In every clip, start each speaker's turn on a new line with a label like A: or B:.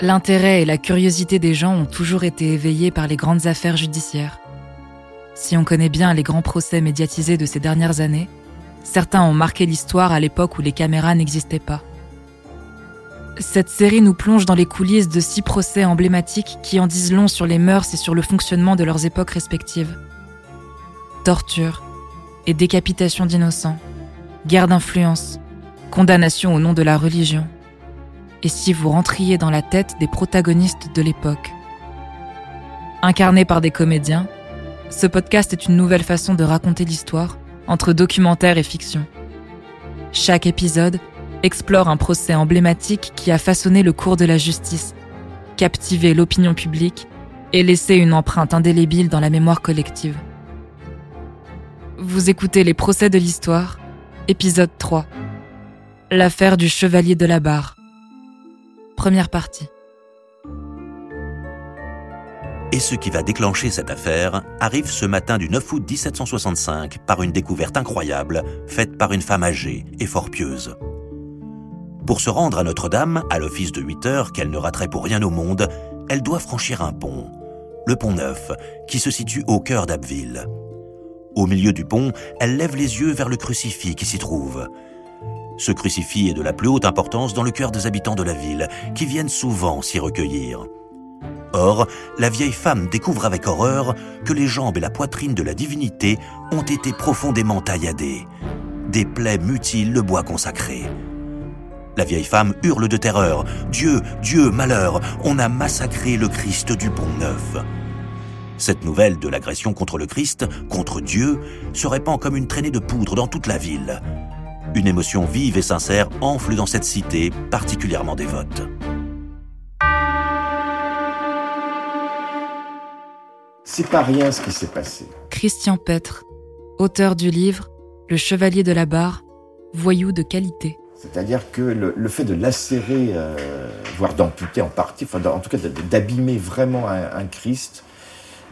A: L'intérêt et la curiosité des gens ont toujours été éveillés par les grandes affaires judiciaires. Si on connaît bien les grands procès médiatisés de ces dernières années, certains ont marqué l'histoire à l'époque où les caméras n'existaient pas. Cette série nous plonge dans les coulisses de six procès emblématiques qui en disent long sur les mœurs et sur le fonctionnement de leurs époques respectives. Torture et décapitation d'innocents, guerre d'influence, condamnation au nom de la religion. Et si vous rentriez dans la tête des protagonistes de l'époque Incarnés par des comédiens, ce podcast est une nouvelle façon de raconter l'histoire entre documentaire et fiction. Chaque épisode explore un procès emblématique qui a façonné le cours de la justice, captivé l'opinion publique et laissé une empreinte indélébile dans la mémoire collective. Vous écoutez Les procès de l'histoire, épisode 3. L'affaire du chevalier de la barre. Première partie.
B: Et ce qui va déclencher cette affaire arrive ce matin du 9 août 1765 par une découverte incroyable faite par une femme âgée et fort pieuse. Pour se rendre à Notre-Dame, à l'office de 8 heures qu'elle ne raterait pour rien au monde, elle doit franchir un pont, le pont Neuf, qui se situe au cœur d'Abbeville. Au milieu du pont, elle lève les yeux vers le crucifix qui s'y trouve. Ce crucifix est de la plus haute importance dans le cœur des habitants de la ville, qui viennent souvent s'y recueillir. Or, la vieille femme découvre avec horreur que les jambes et la poitrine de la divinité ont été profondément tailladées. Des plaies mutilent le bois consacré. La vieille femme hurle de terreur. Dieu, Dieu, malheur, on a massacré le Christ du Pont Neuf. Cette nouvelle de l'agression contre le Christ, contre Dieu, se répand comme une traînée de poudre dans toute la ville. Une émotion vive et sincère enfle dans cette cité particulièrement dévote.
C: C'est pas rien ce qui s'est passé.
A: Christian Petre, auteur du livre Le Chevalier de la Barre, voyou de qualité.
C: C'est-à-dire que le, fait de lacérer, euh, voire d'amputer en partie, enfin en tout cas d'abîmer vraiment un, Christ,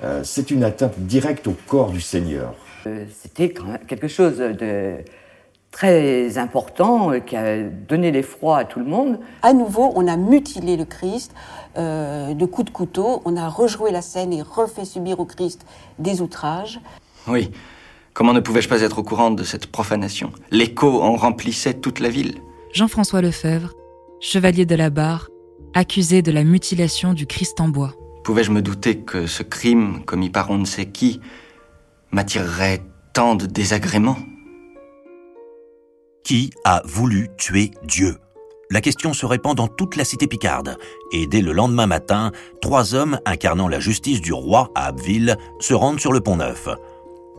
C: euh, c'est une atteinte directe au corps du Seigneur.
D: Euh, c'était quand même quelque chose de très important qui a donné l'effroi à tout le monde.
E: À nouveau, on a mutilé le Christ de coups de couteau, on a rejoué la scène et refait subir au Christ des outrages.
F: Oui, Comment ne pouvais-je pas être au courant de cette profanation? L'écho en remplissait toute la ville.
A: Jean-François Lefebvre, chevalier de la barre, accusé de la mutilation du Christ en bois.
F: Pouvais-je me douter que ce crime, commis par on ne sait qui, m'attirerait tant de désagréments?
B: Qui a voulu tuer Dieu? La question se répand dans toute la cité picarde, et dès le lendemain matin, trois hommes incarnant la justice du roi à Abbeville se rendent sur le pont Neuf.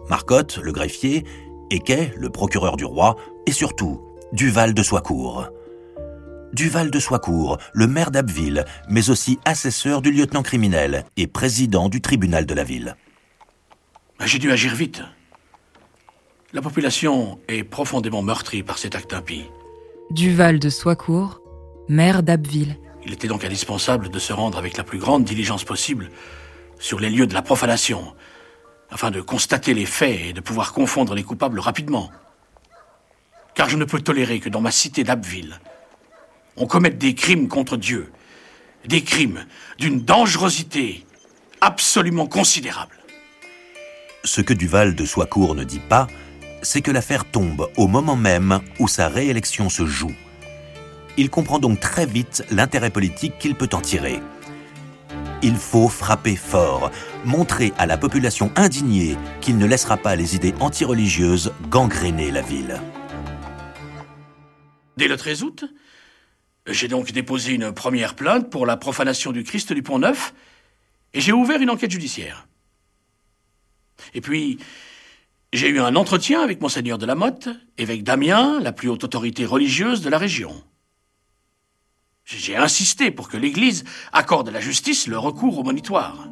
B: Marcotte, le greffier, Equet, le procureur du roi, et surtout Duval de Soicourt. Duval de Soicourt, le maire d'Abbeville, mais aussi assesseur du lieutenant criminel et président du tribunal de la ville.
G: J'ai dû agir vite. La population est profondément meurtrie par cet acte impie.
A: Duval de Soicourt, maire d'Abbeville.
G: Il était donc indispensable de se rendre avec la plus grande diligence possible sur les lieux de la profanation, afin de constater les faits et de pouvoir confondre les coupables rapidement. Car je ne peux tolérer que dans ma cité d'Abbeville, on commette des crimes contre Dieu, des crimes d'une dangerosité absolument considérable.
B: Ce que Duval de Soicourt ne dit pas, c'est que l'affaire tombe au moment même où sa réélection se joue. Il comprend donc très vite l'intérêt politique qu'il peut en tirer. Il faut frapper fort, montrer à la population indignée qu'il ne laissera pas les idées antireligieuses gangréner la ville.
G: Dès le 13 août, j'ai donc déposé une première plainte pour la profanation du Christ du Pont Neuf et j'ai ouvert une enquête judiciaire. Et puis, j'ai eu un entretien avec Monseigneur de la Motte, évêque Damien, la plus haute autorité religieuse de la région. J'ai insisté pour que l'Église accorde à la justice le recours au monitoire.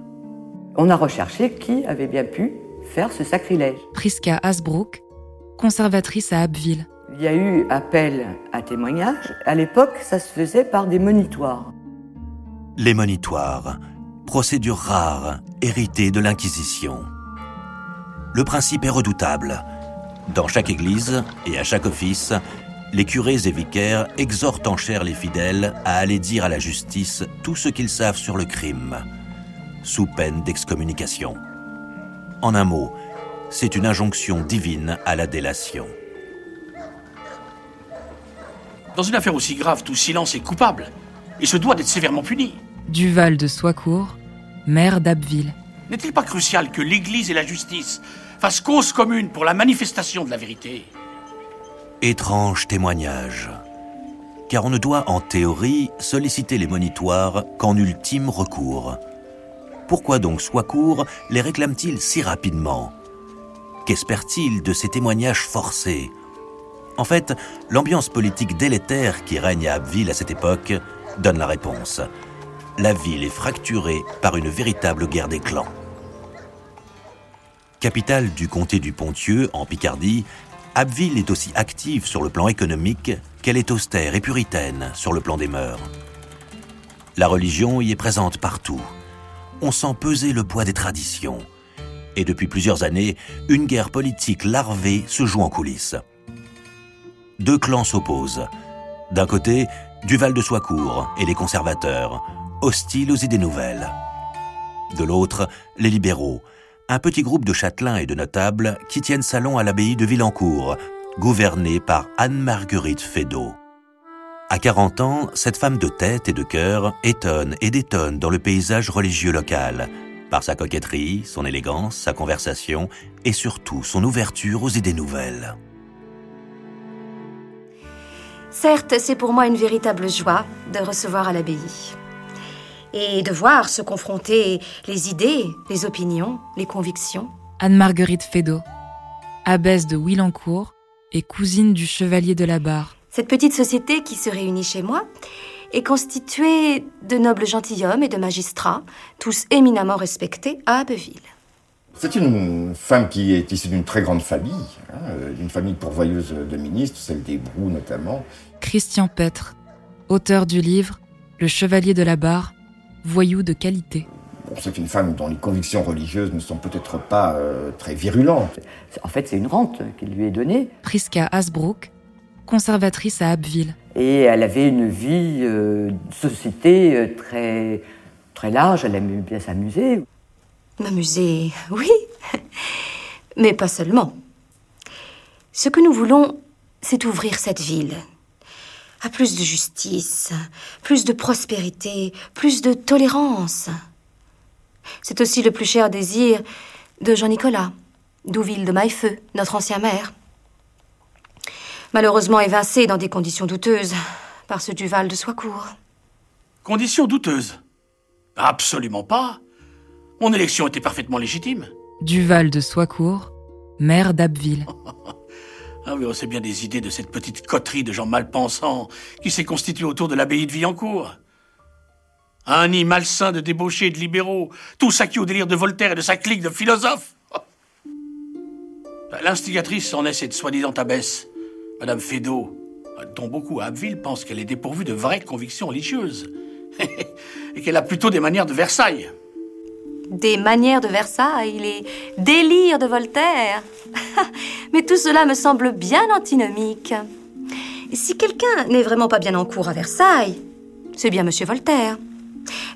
D: On a recherché qui avait bien pu faire ce sacrilège.
A: Priska Hasbrook, conservatrice à Abbeville.
D: Il y a eu appel à témoignage. À l'époque, ça se faisait par des monitoires.
B: Les monitoires, procédure rare, héritée de l'Inquisition. Le principe est redoutable. Dans chaque église et à chaque office, les curés et vicaires exhortent en chair les fidèles à aller dire à la justice tout ce qu'ils savent sur le crime, sous peine d'excommunication. En un mot, c'est une injonction divine à la délation.
G: Dans une affaire aussi grave, tout silence est coupable et se doit d'être sévèrement puni.
A: Duval de Soicourt, maire d'Abbeville.
G: N'est-il pas crucial que l'Église et la justice fassent cause commune pour la manifestation de la vérité?
B: Étrange témoignage. Car on ne doit en théorie solliciter les monitoires qu'en ultime recours. Pourquoi donc Soicourt les réclame-t-il si rapidement? Qu'espère-t-il de ces témoignages forcés? En fait, l'ambiance politique délétère qui règne à Abbeville à cette époque donne la réponse. La ville est fracturée par une véritable guerre des clans. Capitale du comté du Pontieux, en Picardie, Abbeville est aussi active sur le plan économique qu'elle est austère et puritaine sur le plan des mœurs. La religion y est présente partout. On sent peser le poids des traditions. Et depuis plusieurs années, une guerre politique larvée se joue en coulisses. Deux clans s'opposent. D'un côté, Duval de Soicourt et les conservateurs, hostiles aux idées nouvelles. De l'autre, les libéraux, un petit groupe de châtelains et de notables qui tiennent salon à l'abbaye de Villancourt, gouvernée par Anne-Marguerite Fédot. À 40 ans, cette femme de tête et de cœur étonne et détonne dans le paysage religieux local, par sa coquetterie, son élégance, sa conversation et surtout son ouverture aux idées nouvelles.
H: Certes, c'est pour moi une véritable joie de recevoir à l'abbaye et de voir se confronter les idées, les opinions, les convictions.
A: Anne-Marguerite Fédot, abbesse de Willancourt et cousine du chevalier de la Barre.
H: Cette petite société qui se réunit chez moi est constituée de nobles gentilshommes et de magistrats, tous éminemment respectés à Abbeville.
C: C'est une femme qui est issue d'une très grande famille, hein, d'une famille pourvoyeuse de ministres, celle des Brous notamment.
A: Christian Petre, auteur du livre Le Chevalier de la Barre, voyou de qualité.
C: c'est une femme dont les convictions religieuses ne sont peut-être pas euh, très virulentes.
D: En fait, c'est une rente qui lui est donnée.
A: Priska Hasbrook, conservatrice à Abbeville.
D: Et elle avait une vie euh, de société euh, très, très large, elle aimait bien s'amuser.
H: M'amuser, oui, mais pas seulement. Ce que nous voulons, c'est ouvrir cette ville, à plus de justice, plus de prospérité, plus de tolérance. C'est aussi le plus cher désir de Jean-Nicolas, Douville de Maillefeu, notre ancien maire. Malheureusement évincé dans des conditions douteuses par ce Duval de Soicourt.
G: Conditions douteuses? Absolument pas. Mon élection était parfaitement légitime.
A: Duval de Soicourt, maire d'Abbeville.
G: Ah oui, on sait bien des idées de cette petite coterie de gens mal pensants qui s'est constituée autour de l'abbaye de Villancourt. Un nid malsain de débauchés de libéraux, tous acquis au délire de Voltaire et de sa clique de philosophes. L'instigatrice en est cette soi-disant abbesse, Madame Fédot, dont beaucoup à Abbeville pensent qu'elle est dépourvue de vraies convictions religieuses et qu'elle a plutôt des manières de Versailles
H: des manières de Versailles, les délires de Voltaire. Mais tout cela me semble bien antinomique. Si quelqu'un n'est vraiment pas bien en cours à Versailles, c'est bien Monsieur Voltaire.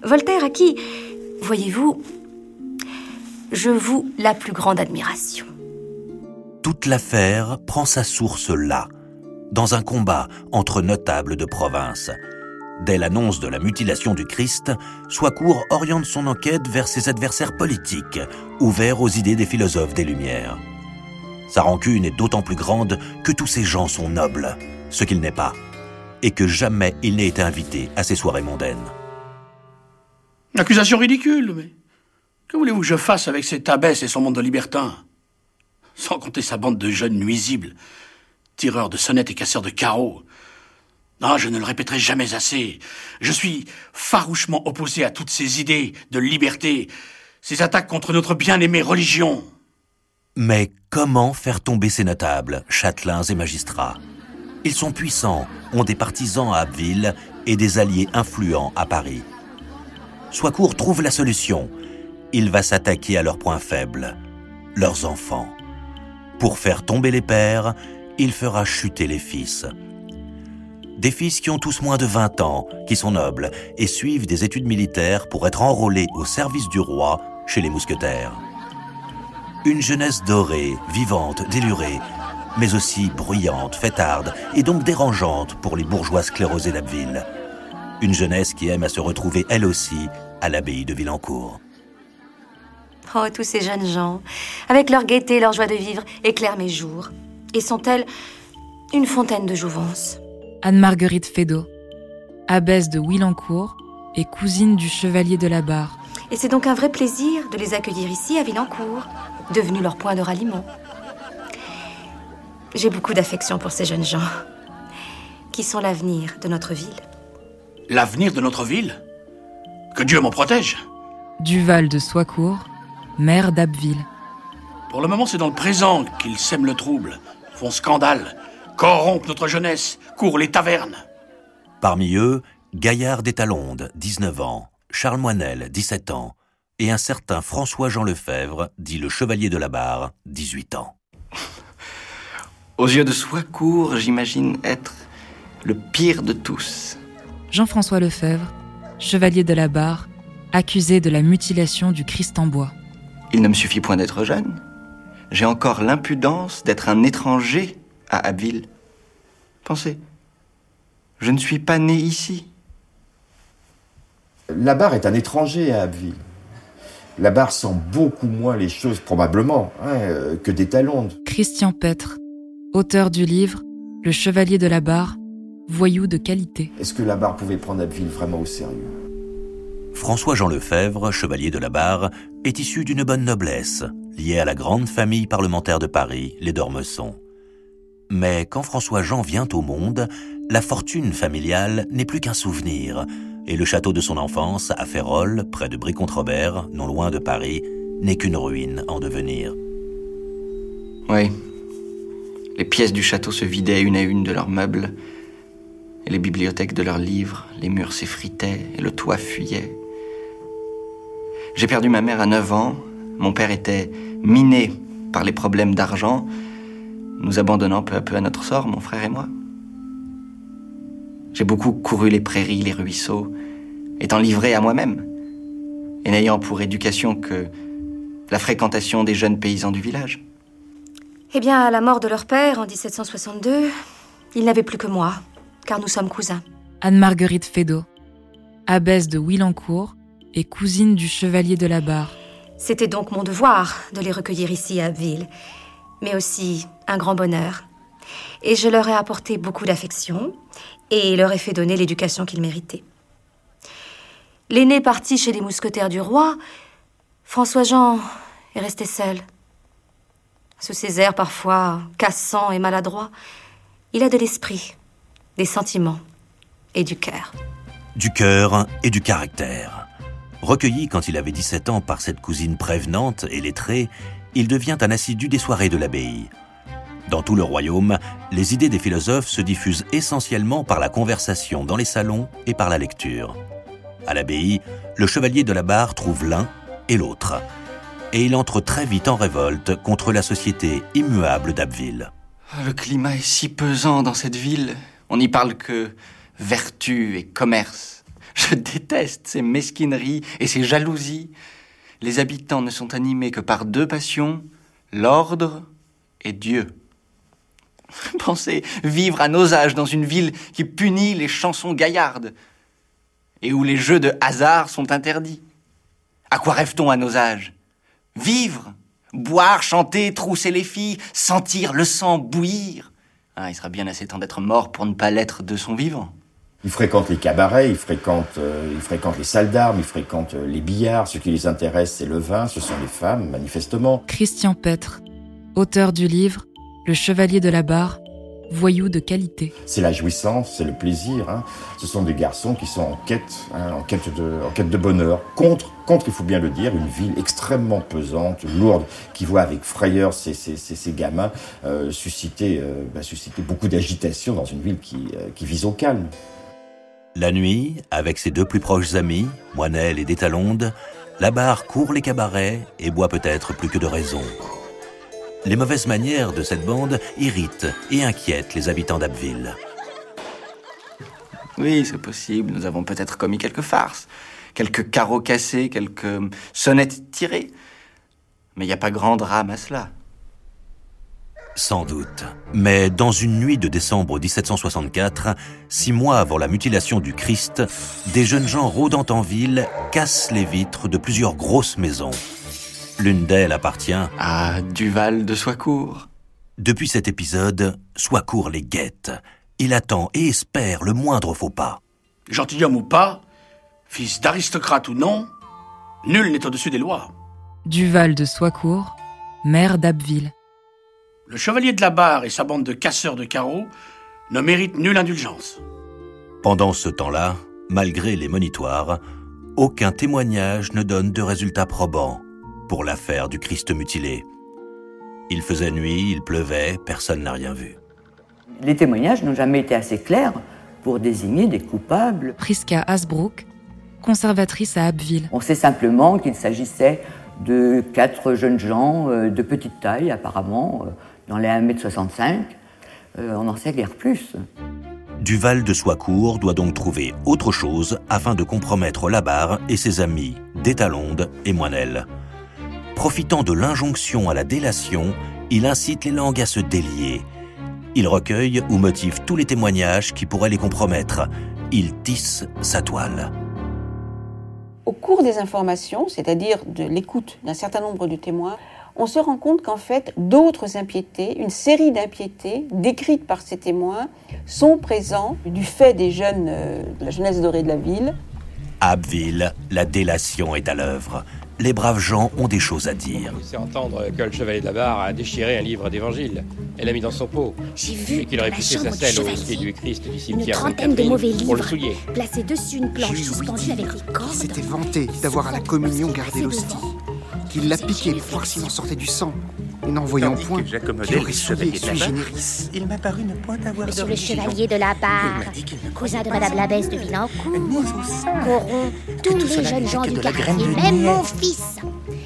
H: Voltaire à qui, voyez-vous, je voue la plus grande admiration.
B: Toute l'affaire prend sa source là, dans un combat entre notables de province. Dès l'annonce de la mutilation du Christ, Soicourt oriente son enquête vers ses adversaires politiques, ouverts aux idées des philosophes des Lumières. Sa rancune est d'autant plus grande que tous ces gens sont nobles, ce qu'il n'est pas, et que jamais il n'ait été invité à ces soirées mondaines.
G: Accusation ridicule, mais que voulez-vous que je fasse avec cette abbesse et son monde de libertins Sans compter sa bande de jeunes nuisibles, tireurs de sonnettes et casseurs de carreaux, non, je ne le répéterai jamais assez. Je suis farouchement opposé à toutes ces idées de liberté, ces attaques contre notre bien-aimée religion.
B: Mais comment faire tomber ces notables, châtelains et magistrats? Ils sont puissants, ont des partisans à Abbeville et des alliés influents à Paris. Soicourt trouve la solution. Il va s'attaquer à leurs points faibles, leurs enfants. Pour faire tomber les pères, il fera chuter les fils Des fils qui ont tous moins de 20 ans, qui sont nobles et suivent des études militaires pour être enrôlés au service du roi chez les mousquetaires. Une jeunesse dorée, vivante, délurée, mais aussi bruyante, fêtarde et donc dérangeante pour les bourgeois sclérosés d'Abbeville. Une jeunesse qui aime à se retrouver elle aussi à l'abbaye de Villancourt.
H: Oh, tous ces jeunes gens, avec leur gaieté, leur joie de vivre, éclairent mes jours. Et sont-elles une fontaine de jouvence
A: Anne-Marguerite Fédot, abbesse de Willancourt et cousine du chevalier de la Barre.
H: Et c'est donc un vrai plaisir de les accueillir ici à Villancourt, devenu leur point de ralliement. J'ai beaucoup d'affection pour ces jeunes gens, qui sont l'avenir de notre ville?
G: L'avenir de notre ville? Que Dieu m'en protège
A: Duval de Soicourt, maire d'Abbeville.
G: Pour le moment, c'est dans le présent qu'ils sèment le trouble, font scandale, corrompent notre jeunesse, courent les tavernes.
B: Parmi eux, Gaillard d'Étalonde, 19 ans, Charles Moinel, 17 ans, et un certain François-Jean Lefebvre, dit le Chevalier de la Barre, 18 ans.
F: Aux yeux de Soicourt, j'imagine être le pire de tous.
A: Jean-François Lefebvre, Chevalier de la Barre, accusé de la mutilation du Christ en bois.
F: Il ne me suffit point d'être jeune. J'ai encore l'impudence d'être un étranger à Abbeville. Pensez, je ne suis pas né ici.
C: La barre est un étranger à Abbeville. La barre sent beaucoup moins les choses, probablement, hein, euh, que des talons.
A: Christian Petre, auteur du livre Le Chevalier de la Barre, voyou de qualité.
C: Est-ce que la barre pouvait prendre Abbeville vraiment au sérieux?
B: François-Jean Lefebvre, chevalier de la Barre, est issu d'une bonne noblesse, liée à la grande famille parlementaire de Paris, les Dormesson. Mais quand François-Jean vient au monde, la fortune familiale n'est plus qu'un souvenir, et le château de son enfance, à Férolles, près de Brie-contre-Robert, non loin de Paris, n'est qu'une ruine en devenir.
F: Oui. Les pièces du château se vidaient une à une de leurs meubles, et les bibliothèques de leurs livres, les murs s'effritaient, et le toit fuyait. J'ai perdu ma mère à 9 ans, mon père était miné par les problèmes d'argent, nous abandonnant peu à peu à notre sort, mon frère et moi. J'ai beaucoup couru les prairies, les ruisseaux, étant livré à moi-même, et n'ayant pour éducation que la fréquentation des jeunes paysans du village.
H: Eh bien, à la mort de leur père en 1762, ils n'avaient plus que moi, car nous sommes cousins.
A: Anne-Marguerite Fédot, abbesse de Willancourt et cousine du chevalier de la Barre.
H: C'était donc mon devoir de les recueillir ici à Abbeville, mais aussi un grand bonheur. Et je leur ai apporté beaucoup d'affection et leur ai fait donner l'éducation qu'ils méritaient. L'aîné parti chez les mousquetaires du roi, François-Jean est resté seul. Sous ses airs parfois cassants et maladroits, il a de l'esprit, des sentiments et du cœur.
B: Du cœur et du caractère. Recueilli quand il avait 17 ans par cette cousine prévenante et lettrée, il devient un assidu des soirées de l'abbaye. Dans tout le royaume, les idées des philosophes se diffusent essentiellement par la conversation dans les salons et par la lecture. À l'abbaye, le chevalier de la barre trouve l'un et l'autre. Et il entre très vite en révolte contre la société immuable d'Abbeville.
F: Le climat est si pesant dans cette ville. On n'y parle que vertu et commerce. Je déteste ces mesquineries et ces jalousies. Les habitants ne sont animés que par deux passions, l'ordre et Dieu. Pensez vivre à nos âges dans une ville qui punit les chansons gaillardes et où les jeux de hasard sont interdits. À quoi rêve-t-on à nos âges? Vivre, boire, chanter, trousser les filles, sentir le sang bouillir. Ah, il sera bien assez temps d'être mort pour ne pas l'être de son vivant.
C: Il fréquente les cabarets, il fréquente, euh, il fréquente les salles d'armes, il fréquente euh, les billards. Ce qui les intéresse, c'est le vin, ce sont les femmes, manifestement.
A: Christian Petre, auteur du livre Le Chevalier de la Barre, voyou de qualité.
C: C'est la jouissance, c'est le plaisir. hein. Ce sont des garçons qui sont en quête, hein, en quête de, en quête de bonheur. Contre, contre, il faut bien le dire, une ville extrêmement pesante, lourde, qui voit avec frayeur ces, ces, ces, ces gamins euh, susciter, bah, susciter beaucoup d'agitation dans une ville qui, qui vise au calme.
B: La nuit, avec ses deux plus proches amis, Moinel et Détalonde, la barre court les cabarets et boit peut-être plus que de raison. Les mauvaises manières de cette bande irritent et inquiètent les habitants d'Abbeville.
F: Oui, c'est possible. Nous avons peut-être commis quelques farces, quelques carreaux cassés, quelques sonnettes tirées. Mais il n'y a pas grand drame à cela.
B: Sans doute. Mais dans une nuit de décembre 1764, six mois avant la mutilation du Christ, des jeunes gens rôdant en ville cassent les vitres de plusieurs grosses maisons. L'une d'elles appartient
F: à Duval de Soicourt.
B: Depuis cet épisode, Soicourt les guette. Il attend et espère le moindre faux pas.
G: Gentilhomme ou pas, fils d'aristocrate ou non, nul n'est au-dessus des lois.
A: Duval de Soicourt, maire d'Abbeville.
G: Le chevalier de la barre et sa bande de casseurs de carreaux ne méritent nulle indulgence.
B: Pendant ce temps-là, malgré les monitoires, aucun témoignage ne donne de résultats probants pour l'affaire du Christ mutilé. Il faisait nuit, il pleuvait, personne n'a rien vu.
D: Les témoignages n'ont jamais été assez clairs pour désigner des coupables.
A: Priska Hasbrook, conservatrice à Abbeville.
D: On sait simplement qu'il s'agissait de quatre jeunes gens euh, de petite taille, apparemment, euh, dans les 1m65. Euh, on n'en sait guère plus.
B: Duval de Soicourt doit donc trouver autre chose afin de compromettre Labarre et ses amis, Détalonde et Moinel. Profitant de l'injonction à la délation, il incite les langues à se délier. Il recueille ou motive tous les témoignages qui pourraient les compromettre. Il tisse sa toile.
E: Au cours des informations, c'est-à-dire de l'écoute d'un certain nombre de témoins, on se rend compte qu'en fait, d'autres impiétés, une série d'impiétés décrites par ces témoins, sont présents du fait des jeunes, euh, de la jeunesse dorée de la ville.
B: À Abbeville, la délation est à l'œuvre. Les braves gens ont des choses à dire.
I: C'est entendre que le chevalier de la barre a déchiré un livre d'évangile et l'a mis dans son pot.
J: J'ai vu
I: et qu'il aurait poussé sa selle au
J: chevalier
I: pied du Christ du
J: une
I: cimetière
J: trentaine de mauvais
I: pour le
J: livres,
I: souiller.
J: placés dessus une planche suspendue avec des cordes.
K: s'était vanté d'avoir à la communion gardé l'hostie, qu'il l'a piqué pour voir s'il en sortait du sang, et n'en voyant point, qu'il aurait souillé sui generis.
L: Il m'a paru ne point avoir
J: Monsieur le chevalier de la barre, cousin de Madame l'abbesse de Villancourt,
L: Que
J: tous les jeunes gens du quartier, même mon fils,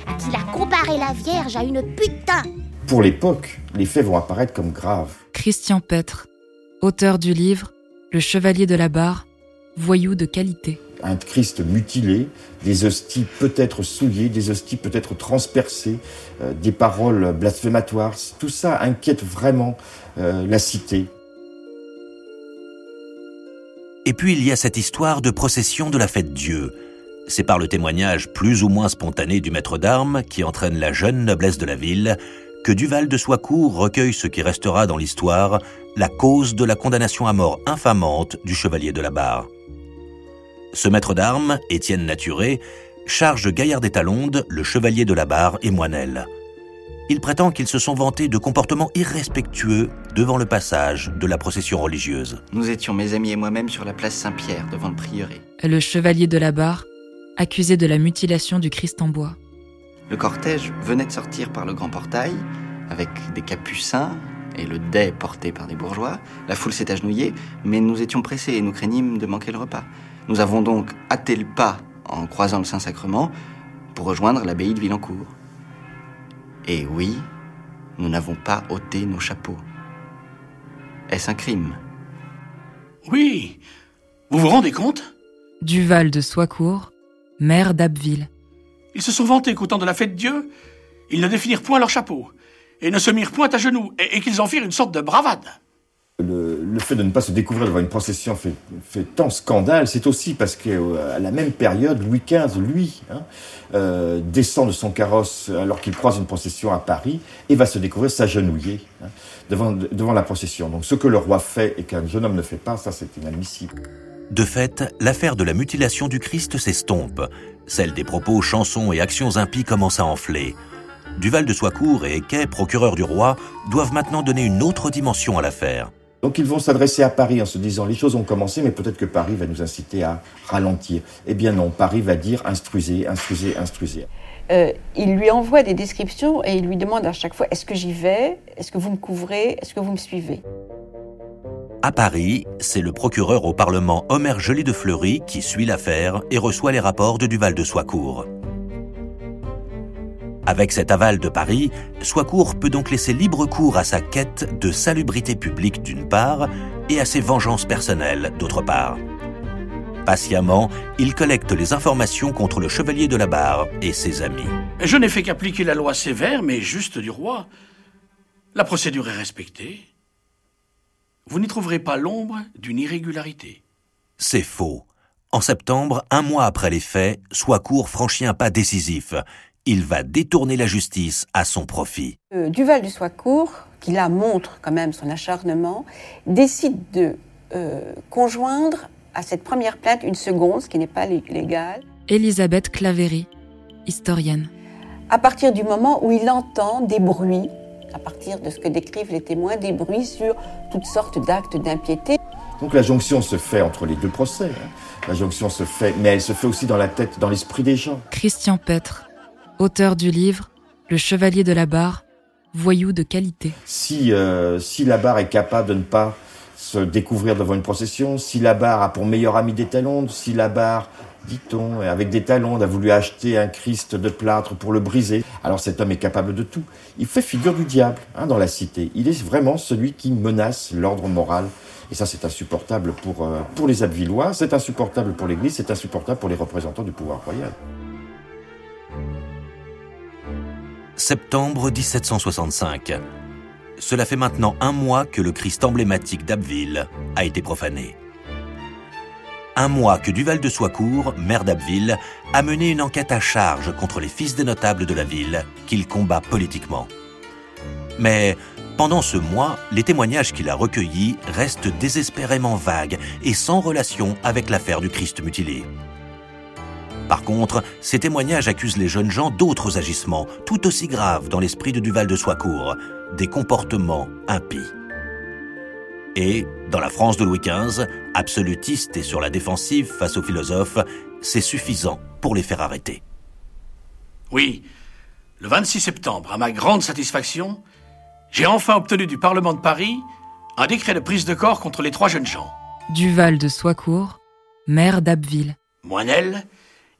J: à qui il a comparé la Vierge à une putain.
C: Pour l'époque, les faits vont apparaître comme graves.
A: Christian Petre, auteur du livre Le Chevalier de la Barre, voyou de qualité.
C: Un Christ mutilé, des hosties peut-être souillées, des hosties peut-être transpercées, euh, des paroles blasphématoires. Tout ça inquiète vraiment euh, la cité.
B: Et puis il y a cette histoire de procession de la fête Dieu. C'est par le témoignage plus ou moins spontané du maître d'armes qui entraîne la jeune noblesse de la ville que Duval de Soicourt recueille ce qui restera dans l'histoire la cause de la condamnation à mort infamante du chevalier de la barre. Ce maître d'armes, Étienne Naturé, charge Gaillard des Talondes, le chevalier de la barre et Moinel. Il prétend qu'ils se sont vantés de comportements irrespectueux devant le passage de la procession religieuse.
F: Nous étions, mes amis et moi-même, sur la place Saint-Pierre, devant le prieuré.
A: Le chevalier de la Barre, accusé de la mutilation du Christ en bois.
F: Le cortège venait de sortir par le grand portail, avec des capucins et le dais porté par des bourgeois. La foule s'est agenouillée, mais nous étions pressés et nous craignîmes de manquer le repas. Nous avons donc hâté le pas en croisant le Saint-Sacrement pour rejoindre l'abbaye de Villancourt. Et oui, nous n'avons pas ôté nos chapeaux. Est-ce un crime?
G: Oui, vous vous rendez compte?
A: Duval de Soicourt, maire d'Abbeville.
G: Ils se sont vantés qu'au temps de la fête Dieu, ils ne définirent point leur chapeau, et ne se mirent point à genoux, et, et qu'ils en firent une sorte de bravade.
C: Le, fait de ne pas se découvrir devant une procession fait, tant scandale, c'est aussi parce qu'à la même période, Louis XV, lui, hein, euh, descend de son carrosse alors qu'il croise une procession à Paris et va se découvrir s'agenouiller hein, devant, devant la procession. Donc ce que le roi fait et qu'un jeune homme ne fait pas, ça c'est inadmissible.
B: De fait, l'affaire de la mutilation du Christ s'estompe. Celle des propos, chansons et actions impies commence à enfler. Duval de Soicourt et Quai, procureur du roi, doivent maintenant donner une autre dimension à l'affaire.
C: Donc ils vont s'adresser à Paris en se disant les choses ont commencé, mais peut-être que Paris va nous inciter à ralentir. Eh bien non, Paris va dire instruisez, instruisez, instruisez.
E: Euh, il lui envoie des descriptions et il lui demande à chaque fois est-ce que j'y vais? Est-ce que vous me couvrez? Est-ce que vous me suivez?
B: À Paris, c'est le procureur au Parlement Omer Joly de Fleury qui suit l'affaire et reçoit les rapports de Duval de Soicourt. Avec cet aval de Paris, Soicourt peut donc laisser libre cours à sa quête de salubrité publique d'une part et à ses vengeances personnelles d'autre part. Patiemment, il collecte les informations contre le chevalier de la barre et ses amis.
G: Je n'ai fait qu'appliquer la loi sévère mais juste du roi. La procédure est respectée. Vous n'y trouverez pas l'ombre d'une irrégularité.
B: C'est faux. En septembre, un mois après les faits, Soicourt franchit un pas décisif. Il va détourner la justice à son profit.
E: Euh, Duval de Soicourt, qui là montre quand même son acharnement, décide de euh, conjoindre à cette première plainte une seconde, ce qui n'est pas légal.
A: Elisabeth Claverie, historienne.
E: À partir du moment où il entend des bruits, à partir de ce que décrivent les témoins, des bruits sur toutes sortes d'actes d'impiété.
C: Donc la jonction se fait entre les deux procès. hein. La jonction se fait, mais elle se fait aussi dans la tête, dans l'esprit des gens.
A: Christian Petre, auteur du livre Le Chevalier de la Barre, voyou de qualité.
C: Si, euh, si la barre est capable de ne pas se découvrir devant une procession, si la barre a pour meilleur ami des talons, si la barre, dit-on, avec des talons, a voulu acheter un Christ de plâtre pour le briser, alors cet homme est capable de tout. Il fait figure du diable hein, dans la cité. Il est vraiment celui qui menace l'ordre moral. Et ça, c'est insupportable pour, euh, pour les Abvillois, c'est insupportable pour l'Église, c'est insupportable pour les représentants du pouvoir royal.
B: Septembre 1765. Cela fait maintenant un mois que le Christ emblématique d'Abbeville a été profané. Un mois que Duval de Soicourt, maire d'Abbeville, a mené une enquête à charge contre les fils des notables de la ville qu'il combat politiquement. Mais pendant ce mois, les témoignages qu'il a recueillis restent désespérément vagues et sans relation avec l'affaire du Christ mutilé. Par contre, ces témoignages accusent les jeunes gens d'autres agissements, tout aussi graves dans l'esprit de Duval de Soicourt, des comportements impies. Et, dans la France de Louis XV, absolutiste et sur la défensive face aux philosophes, c'est suffisant pour les faire arrêter.
G: Oui, le 26 septembre, à ma grande satisfaction, j'ai enfin obtenu du Parlement de Paris un décret de prise de corps contre les trois jeunes gens.
A: Duval de Soicourt, maire d'Abbeville.
G: Moinel,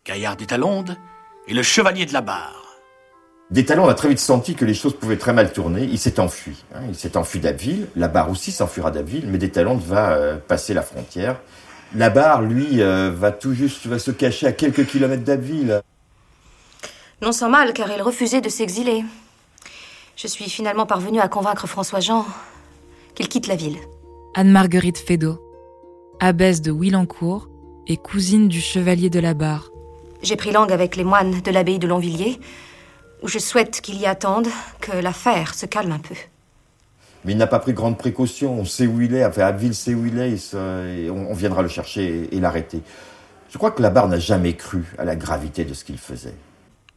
G: Gaillard d'Étalonde et le Chevalier de la Barre.
C: Détalon a très vite senti que les choses pouvaient très mal tourner. Il s'est enfui. hein. Il s'est enfui d'Abbeville. La barre aussi s'enfuira d'Abbeville, mais Détalon va euh, passer la frontière. La barre, lui, euh, va tout juste va se cacher à quelques kilomètres d'Abbeville.
H: Non sans mal, car il refusait de s'exiler. Je suis finalement parvenue à convaincre François-Jean qu'il quitte la ville.
A: Anne-Marguerite Fédot, abbesse de Willencourt et cousine du chevalier de la Barre.
H: J'ai pris langue avec les moines de l'abbaye de Longvilliers, où je souhaite qu'ils y attendent, que l'affaire se calme un peu.
C: Mais il n'a pas pris grande précaution. On sait où il est. Enfin, Abbeville sait où il est. et on, viendra le chercher et, et l'arrêter. Je crois que la barre n'a jamais cru à la gravité de ce qu'il faisait.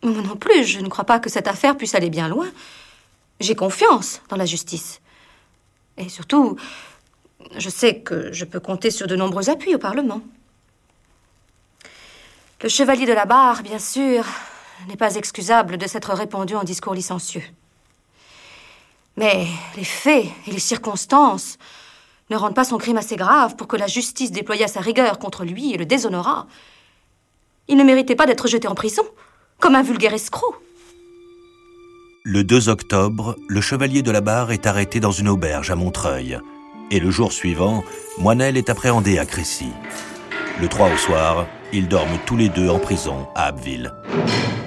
H: Moi non plus, je ne crois pas que cette affaire puisse aller bien loin. J'ai confiance dans la justice. Et surtout, je sais que je peux compter sur de nombreux appuis au Parlement. Le chevalier de la barre, bien sûr, n'est pas excusable de s'être répandu en discours licencieux. Mais les faits et les circonstances ne rendent pas son crime assez grave pour que la justice déployât sa rigueur contre lui et le déshonorât. Il ne méritait pas d'être jeté en prison, comme un vulgaire escroc.
B: Le 2 octobre, le chevalier de la barre est arrêté dans une auberge à Montreuil. Et le jour suivant, Moinel est appréhendé à Crécy. Le 3 au soir, ils dorment tous les deux en prison à Abbeville.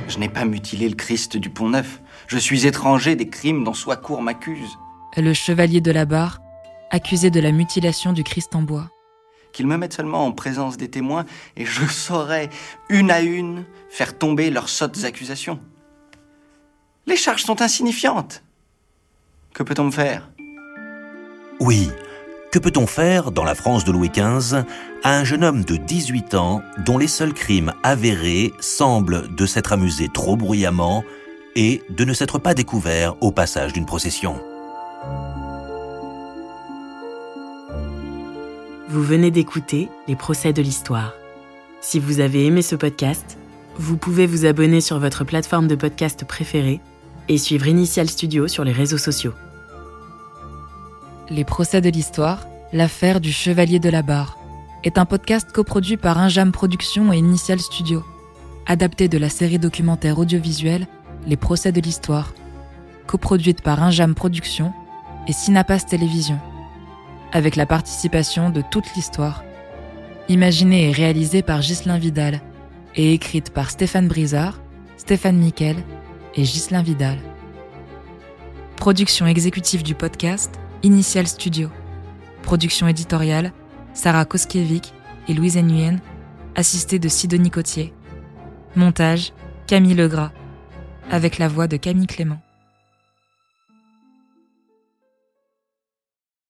F: Je n'ai pas mutilé le Christ du Pont Neuf. Je suis étranger des crimes dont Soicourt m'accuse.
A: Le chevalier de la Barre, accusé de la mutilation du Christ en bois.
F: Qu'ils me mettent seulement en présence des témoins et je saurai, une à une, faire tomber leurs sottes accusations. Les charges sont insignifiantes. Que peut-on me faire?
B: Oui, que peut-on faire, dans la France de Louis XV, à un jeune homme de 18 ans dont les seuls crimes avérés semblent de s'être amusé trop bruyamment et de ne s'être pas découvert au passage d'une procession?
M: Vous venez d'écouter Les procès de l'histoire. Si vous avez aimé ce podcast, vous pouvez vous abonner sur votre plateforme de podcast préférée et suivre Initial Studio sur les réseaux sociaux.
A: Les procès de l'histoire, l'affaire du chevalier de la barre, est un podcast coproduit par Injam Productions et Initial Studio, adapté de la série documentaire audiovisuelle Les procès de l'histoire, coproduite par Injam Productions et Synapas Télévision, avec la participation de toute l'histoire. imaginée et réalisée par Ghislain Vidal et écrite par Stéphane Brizard, Stéphane Miquel et Ghislain Vidal. Production exécutive du podcast, Initial Studio. Production éditoriale, Sarah Koskiewicz et Louise Nguyen, assistée de Sidonie Cotier. Montage, Camille Legras, avec la voix de Camille Clément.